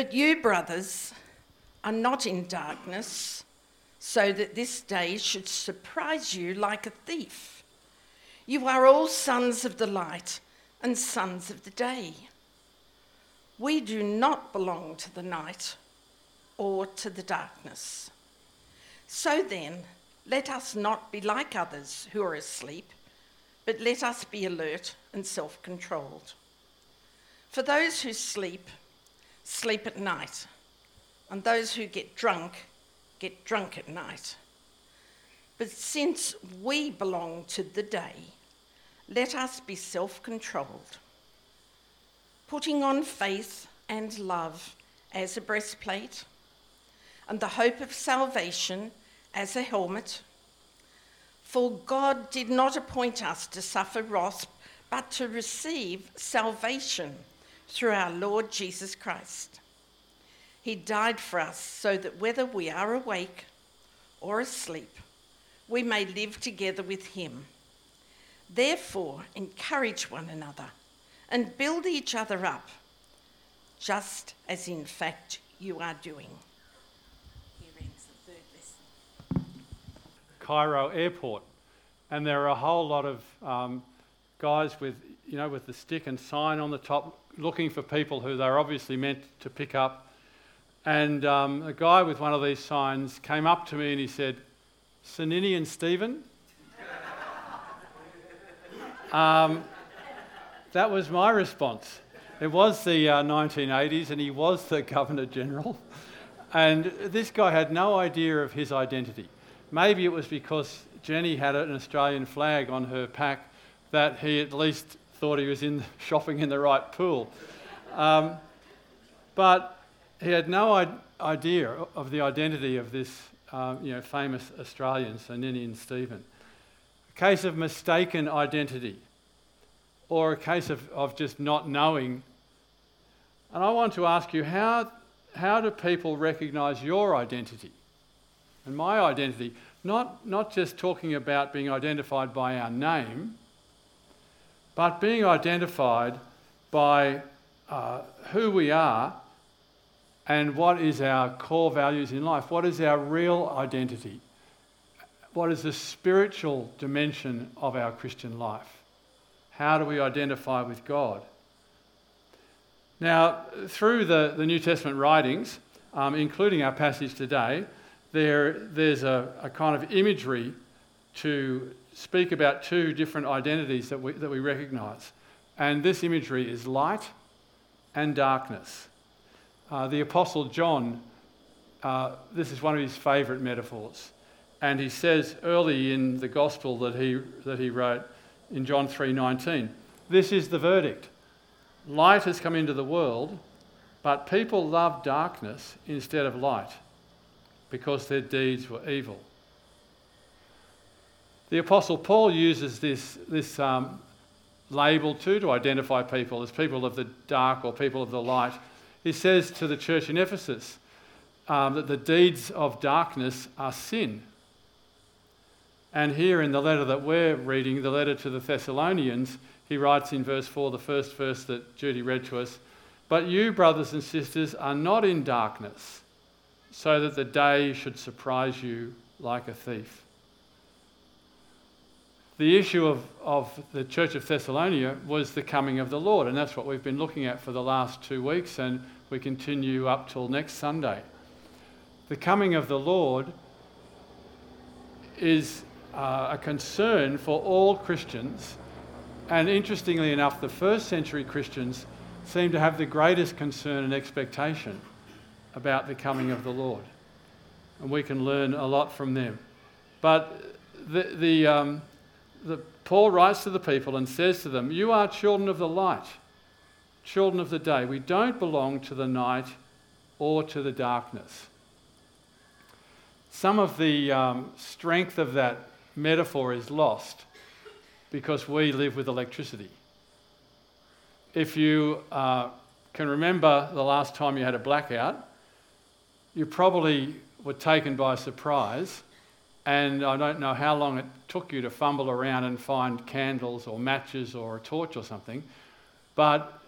But you, brothers, are not in darkness, so that this day should surprise you like a thief. You are all sons of the light and sons of the day. We do not belong to the night or to the darkness. So then, let us not be like others who are asleep, but let us be alert and self controlled. For those who sleep, sleep at night, and those who get drunk, get drunk at night. But since we belong to the day, let us be self controlled, putting on faith and love as a breastplate, and the hope of salvation as a helmet. For God did not appoint us to suffer wrath, but to receive salvation through our Lord Jesus Christ. He died for us so that whether we are awake or asleep, we may live together with him. Therefore, encourage one another and build each other up, just as in fact you are doing. Here ends the third lesson. Cairo airport, and there are a whole lot of um, guys with, you know, with the stick and sign on the top, looking for people who they're obviously meant to pick up. And um, a guy with one of these signs came up to me and he said, Sir Ninian Stephen? um, that was my response. It was the uh, 1980s and he was the Governor General. And this guy had no idea of his identity. Maybe it was because Jenny had an Australian flag on her pack that he at least thought he was in shopping in the right pool. Um, but he had no idea of the identity of this um, you know, famous Australian, Sir Ninian Stephen. A case of mistaken identity, or a case of, of just not knowing. And I want to ask you how, how do people recognize your identity and my identity? Not, not just talking about being identified by our name, but being identified by uh, who we are and what is our core values in life? What is our real identity? What is the spiritual dimension of our Christian life? How do we identify with God? Now, through the, the New Testament writings, um, including our passage today, there, there's a, a kind of imagery to speak about two different identities that we, that we recognize. And this imagery is light and darkness. Uh, the Apostle John, uh, this is one of his favourite metaphors. And he says early in the gospel that he, that he wrote in John 3:19, this is the verdict. Light has come into the world, but people love darkness instead of light because their deeds were evil. The Apostle Paul uses this, this um, label too to identify people as people of the dark or people of the light he says to the church in Ephesus um, that the deeds of darkness are sin. And here in the letter that we're reading, the letter to the Thessalonians, he writes in verse 4, the first verse that Judy read to us But you, brothers and sisters, are not in darkness, so that the day should surprise you like a thief the issue of, of the church of Thessalonica was the coming of the Lord, and that's what we've been looking at for the last two weeks, and we continue up till next Sunday. The coming of the Lord is uh, a concern for all Christians, and interestingly enough, the first century Christians seem to have the greatest concern and expectation about the coming of the Lord, and we can learn a lot from them. But the, the um, the, Paul writes to the people and says to them, You are children of the light, children of the day. We don't belong to the night or to the darkness. Some of the um, strength of that metaphor is lost because we live with electricity. If you uh, can remember the last time you had a blackout, you probably were taken by surprise and I don't know how long it took you to fumble around and find candles or matches or a torch or something, but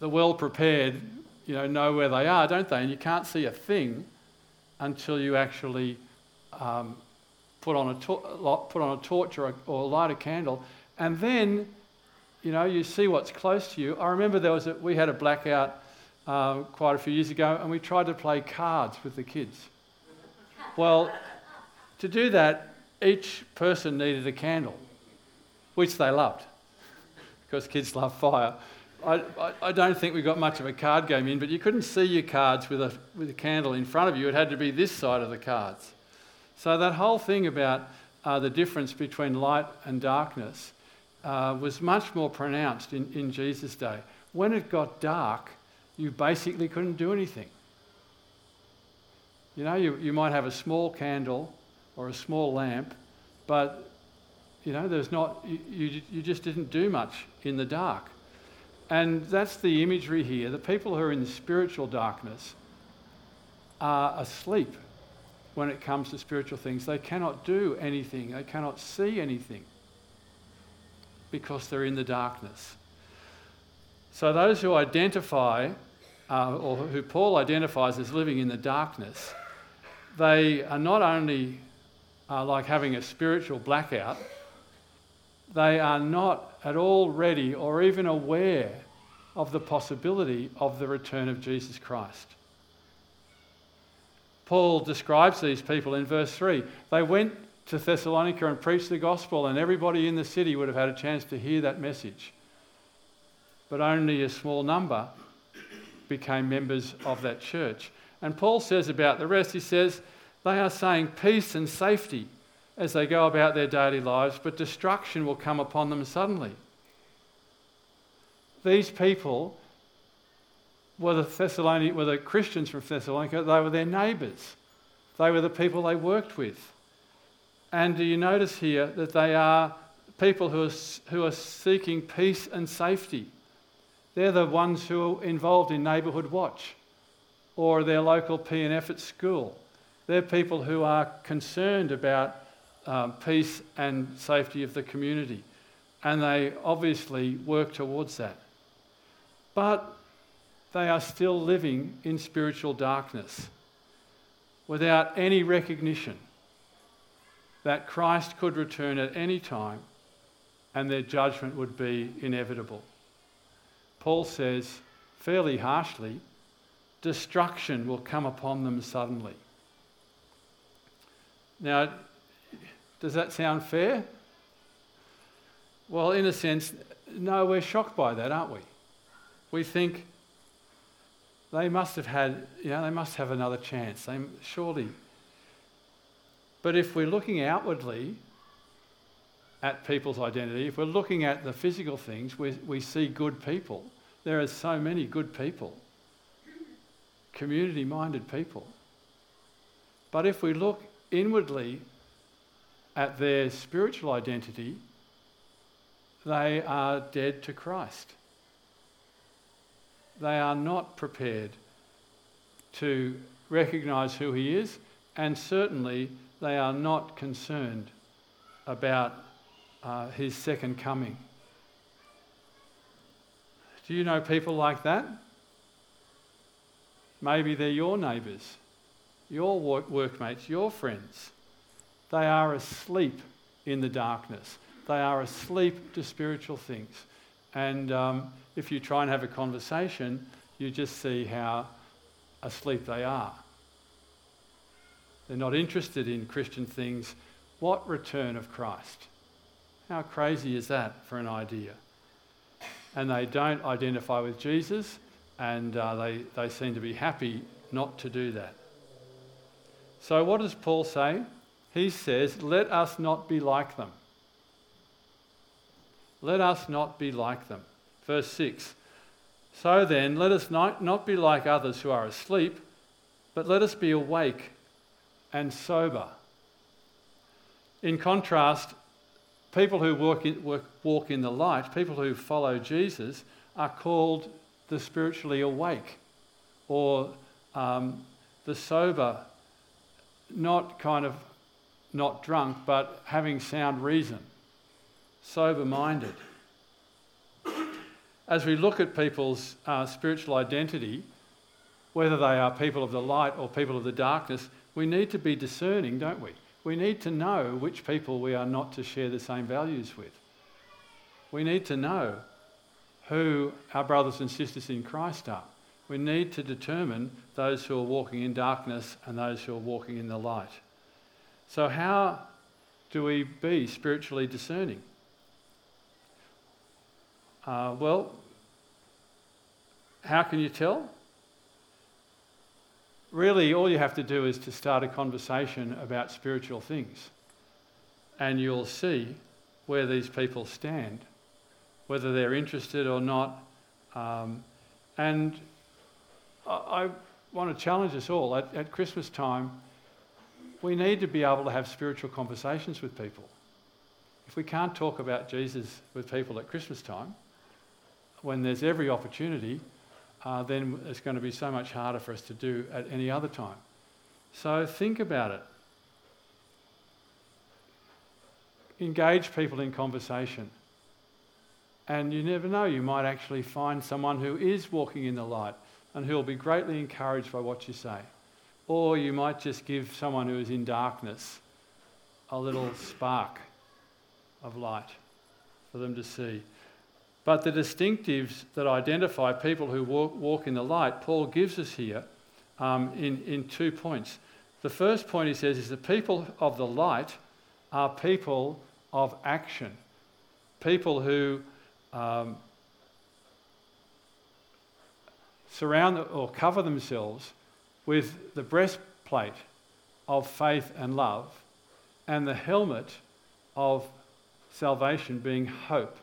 the well prepared you know, know where they are, don't they? And you can't see a thing until you actually um, put, on a to- put on a torch or, a, or light a candle. And then, you know, you see what's close to you. I remember there was a, we had a blackout uh, quite a few years ago, and we tried to play cards with the kids. Well, to do that, each person needed a candle, which they loved, because kids love fire. I, I, I, don't think we got much of a card game in, but you couldn't see your cards with a, with a candle in front of you. It had to be this side of the cards. So that whole thing about uh, the difference between light and darkness uh, was much more pronounced in, in Jesus' day. When it got dark, you basically couldn't do anything. You know, you, you might have a small candle or a small lamp, but you know, there's not, you, you, you just didn't do much in the dark. And that's the imagery here. The people who are in spiritual darkness are asleep when it comes to spiritual things. They cannot do anything, they cannot see anything because they're in the darkness. So, those who identify, uh, or who Paul identifies as living in the darkness, they are not only uh, like having a spiritual blackout, they are not at all ready or even aware of the possibility of the return of Jesus Christ. Paul describes these people in verse 3. They went to Thessalonica and preached the gospel, and everybody in the city would have had a chance to hear that message. But only a small number became members of that church. And Paul says about the rest, he says, they are saying peace and safety as they go about their daily lives, but destruction will come upon them suddenly. These people were the Thessalonians, were the Christians from Thessalonica, they were their neighbours. They were the people they worked with. And do you notice here that they are people who are, who are seeking peace and safety? They're the ones who are involved in neighbourhood watch or their local P&F at school. They're people who are concerned about um, peace and safety of the community. And they obviously work towards that. But they are still living in spiritual darkness without any recognition that Christ could return at any time and their judgment would be inevitable. Paul says, fairly harshly, destruction will come upon them suddenly. Now, does that sound fair? Well, in a sense, no, we're shocked by that, aren't we? We think they must have had, you know, they must have another chance. They surely. But if we're looking outwardly at people's identity, if we're looking at the physical things, we, we see good people. There are so many good people, community minded people. But if we look inwardly at their spiritual identity, they are dead to Christ. They are not prepared to recognize who He is, and certainly they are not concerned about uh, His second coming. Do you know people like that? Maybe they're your neighbours, your work- workmates, your friends. They are asleep in the darkness. They are asleep to spiritual things. And um, if you try and have a conversation, you just see how asleep they are. They're not interested in Christian things. What return of Christ? How crazy is that for an idea? And they don't identify with Jesus, and uh, they, they seem to be happy not to do that. So, what does Paul say? he says, Let us not be like them. Let us not be like them. Verse 6 So then, let us not, not be like others who are asleep, but let us be awake and sober. In contrast, people who walk in, work, walk in the light, people who follow Jesus, are called the spiritually awake or um, the sober, not kind of not drunk, but having sound reason, sober minded. As we look at people's uh, spiritual identity, whether they are people of the light or people of the darkness, we need to be discerning, don't we? We need to know which people we are not to share the same values with. We need to know who our brothers and sisters in Christ are. We need to determine those who are walking in darkness and those who are walking in the light. So, how do we be spiritually discerning? Uh, well, how can you tell? Really, all you have to do is to start a conversation about spiritual things, and you'll see where these people stand, whether they're interested or not. Um, and I, want to challenge us all at, at Christmas time, we need to be able to have spiritual conversations with people. If we can't talk about Jesus with people at Christmas time, when there's every opportunity, uh, then it's going to be so much harder for us to do at any other time. So think about it. Engage people in conversation. And you never know, you might actually find someone who is walking in the light and who will be greatly encouraged by what you say. Or you might just give someone who is in darkness a little spark of light for them to see. But the distinctives that identify people who walk, walk in the light, Paul gives us here um, in, in two points. The first point he says is the people of the light are people of action, people who um, surround or cover themselves with the breastplate of faith and love and the helmet of salvation being hope.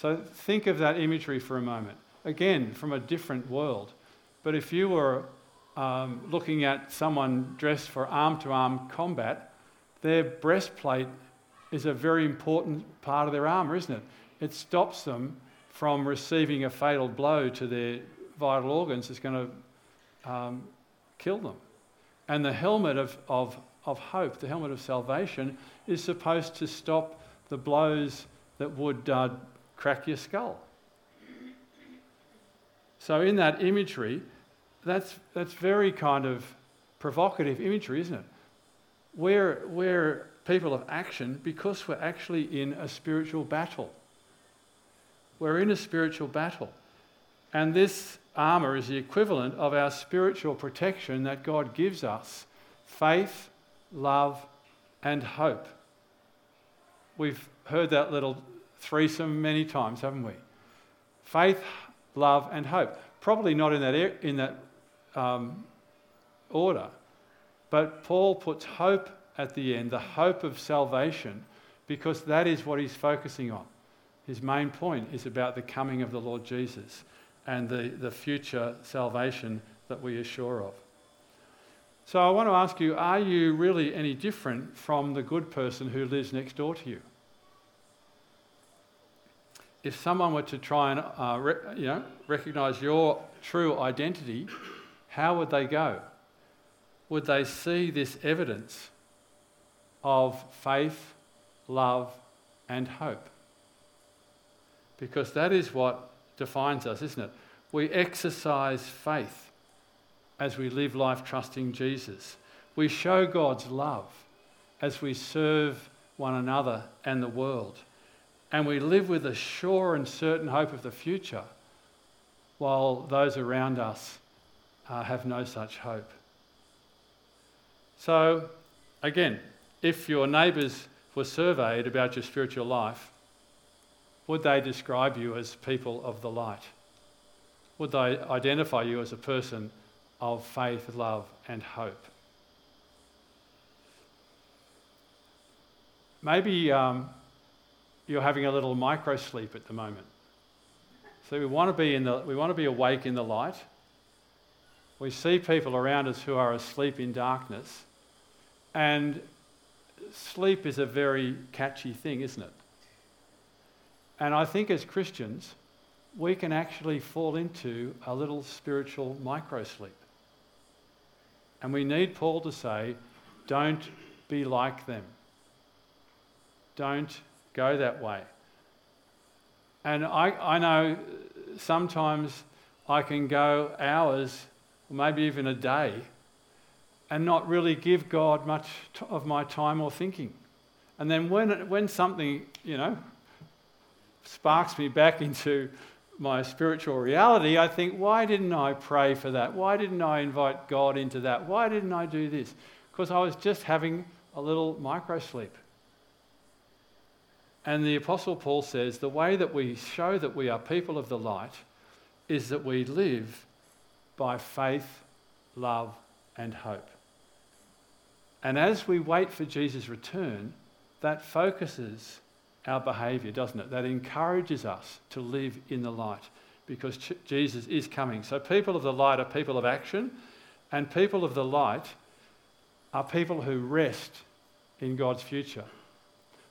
So think of that imagery for a moment. Again, from a different world. But if you were um, looking at someone dressed for arm to arm combat, their breastplate is a very important part of their armour, isn't it? It stops them from receiving a fatal blow to their vital organs is going to um, kill them. And the helmet of, of, of hope, the helmet of salvation, is supposed to stop the blows that would uh, crack your skull. So, in that imagery, that's, that's very kind of provocative imagery, isn't it? We're, we're people of action because we're actually in a spiritual battle. We're in a spiritual battle. And this armour is the equivalent of our spiritual protection that God gives us faith, love, and hope. We've heard that little threesome many times, haven't we? Faith, love, and hope. Probably not in that, in that um, order, but Paul puts hope at the end, the hope of salvation, because that is what he's focusing on. His main point is about the coming of the Lord Jesus and the, the future salvation that we are sure of. So I want to ask you are you really any different from the good person who lives next door to you? if someone were to try and uh, re- you know, recognize your true identity, how would they go? Would they see this evidence of faith, love, and hope? Because that is what defines us, isn't it? We exercise faith as we live life trusting Jesus. We show God's love as we serve one another and the world and we live with a sure and certain hope of the future, while those around us uh, have no such hope. So, again, if your neighbours were surveyed about your spiritual life, would they describe you as people of the light? Would they identify you as a person of faith, love, and hope? Maybe um, you're having a little micro sleep at the moment. So we want to be in the we want to be awake in the light. We see people around us who are asleep in darkness. And sleep is a very catchy thing, isn't it? And I think as Christians, we can actually fall into a little spiritual micro sleep. And we need Paul to say, don't be like them. Don't go that way. And I, I know sometimes I can go hours or maybe even a day, and not really give God much of my time or thinking. And then when, when something, you know, sparks me back into my spiritual reality, I think, why didn't I pray for that? Why didn't I invite God into that? Why didn't I do this? Because I was just having a little micro sleep. And the Apostle Paul says the way that we show that we are people of the light is that we live by faith, love, and hope. And as we wait for Jesus' return, that focuses our behaviour, doesn't it? That encourages us to live in the light because Ch- Jesus is coming. So, people of the light are people of action, and people of the light are people who rest in God's future.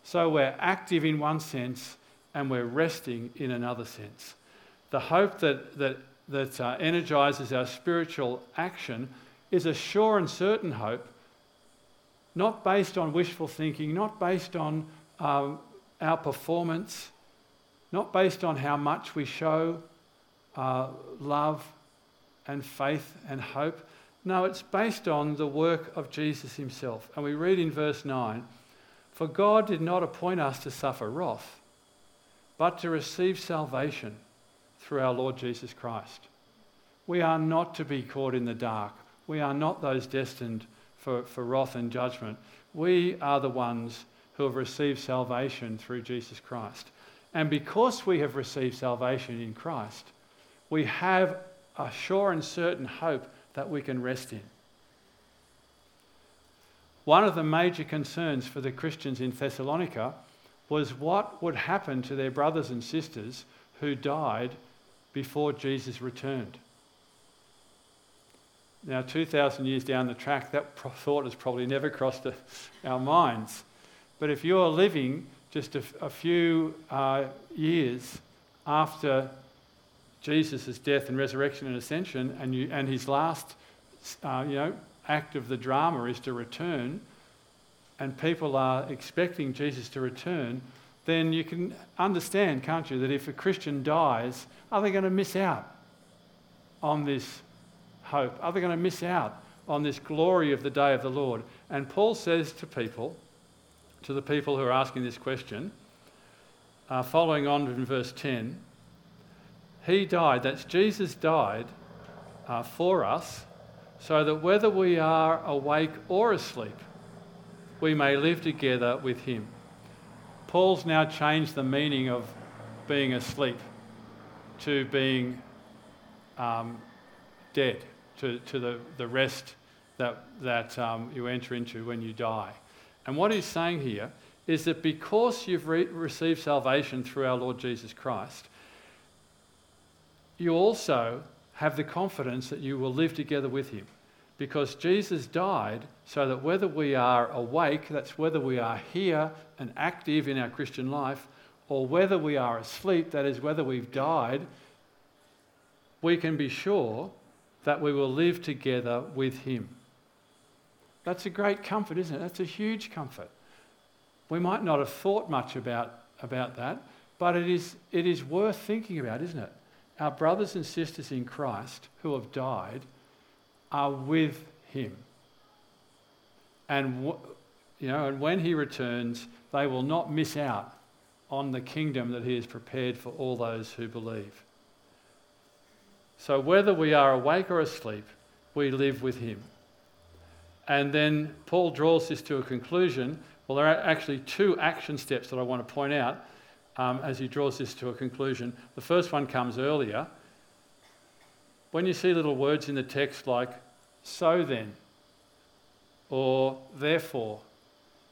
So, we're active in one sense and we're resting in another sense. The hope that, that, that uh, energizes our spiritual action is a sure and certain hope, not based on wishful thinking, not based on um, our performance, not based on how much we show uh, love and faith and hope. No, it's based on the work of Jesus himself. And we read in verse 9 For God did not appoint us to suffer wrath, but to receive salvation through our Lord Jesus Christ. We are not to be caught in the dark. We are not those destined for, for wrath and judgment. We are the ones have received salvation through Jesus Christ. And because we have received salvation in Christ, we have a sure and certain hope that we can rest in. One of the major concerns for the Christians in Thessalonica was what would happen to their brothers and sisters who died before Jesus returned. Now, 2,000 years down the track, that thought has probably never crossed our minds. But if you're living just a, a few uh, years after Jesus' death and resurrection and ascension, and, you, and his last uh, you know, act of the drama is to return, and people are expecting Jesus to return, then you can understand, can't you, that if a Christian dies, are they going to miss out on this hope? Are they going to miss out on this glory of the day of the Lord? And Paul says to people, to the people who are asking this question, uh, following on in verse 10, he died, that's Jesus died uh, for us, so that whether we are awake or asleep, we may live together with him. Paul's now changed the meaning of being asleep to being um, dead, to, to the, the rest that, that um, you enter into when you die. And what he's saying here is that because you've re- received salvation through our Lord Jesus Christ, you also have the confidence that you will live together with him. Because Jesus died so that whether we are awake, that's whether we are here and active in our Christian life, or whether we are asleep, that is, whether we've died, we can be sure that we will live together with him. That's a great comfort, isn't it? That's a huge comfort. We might not have thought much about, about that, but it is, it is worth thinking about, isn't it? Our brothers and sisters in Christ who have died are with him. And, you know, and when he returns, they will not miss out on the kingdom that he has prepared for all those who believe. So whether we are awake or asleep, we live with him. And then Paul draws this to a conclusion. Well, there are actually two action steps that I want to point out um, as he draws this to a conclusion. The first one comes earlier. When you see little words in the text like, so then, or therefore,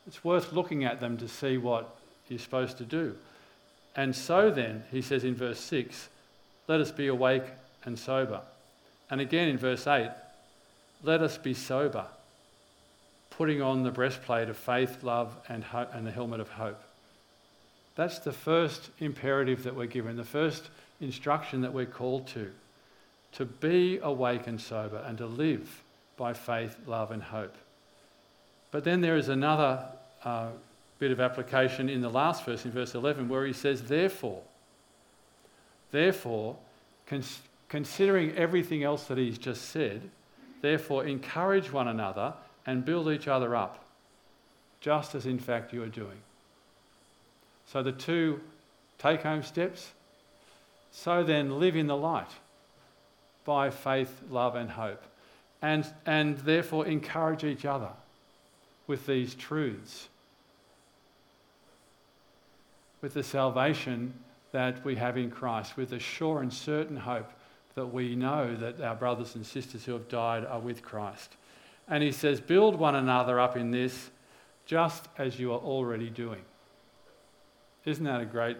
it's worth looking at them to see what you're supposed to do. And so then, he says in verse 6, let us be awake and sober. And again in verse 8, let us be sober putting on the breastplate of faith, love, and, ho- and the helmet of hope. That's the first imperative that we're given, the first instruction that we're called to to be awake and sober and to live by faith, love, and hope. But then there is another uh, bit of application in the last verse, in verse 11, where he says, Therefore, therefore, cons- considering everything else that he's just said, Therefore, encourage one another and build each other up, just as in fact you are doing. So, the two take home steps. So then, live in the light by faith, love, and hope. And, and therefore, encourage each other with these truths, with the salvation that we have in Christ, with the sure and certain hope that we know that our brothers and sisters who have died are with Christ. And he says, Build one another up in this, just as you are already doing. Isn't that a great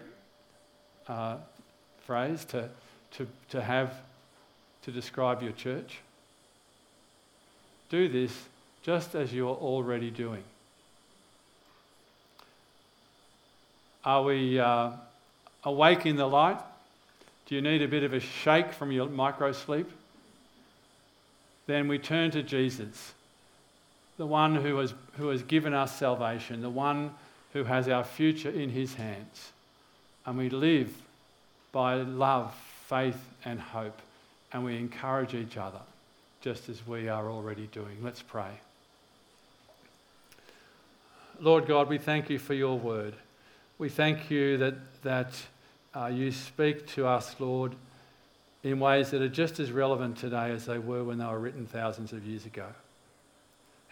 uh, phrase to, to, to have to describe your church? Do this just as you're already doing. Are we uh, awake in the light? Do you need a bit of a shake from your micro sleep? Then we turn to Jesus, the one who has, who has given us salvation, the one who has our future in his hands. And we live by love, faith, and hope. And we encourage each other, just as we are already doing. Let's pray. Lord God, we thank you for your word. We thank you that, that uh, you speak to us, Lord, in ways that are just as relevant today as they were when they were written thousands of years ago.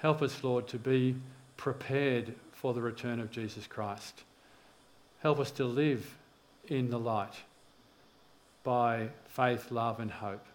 Help us, Lord, to be prepared for the return of Jesus Christ. Help us to live in the light by faith, love, and hope.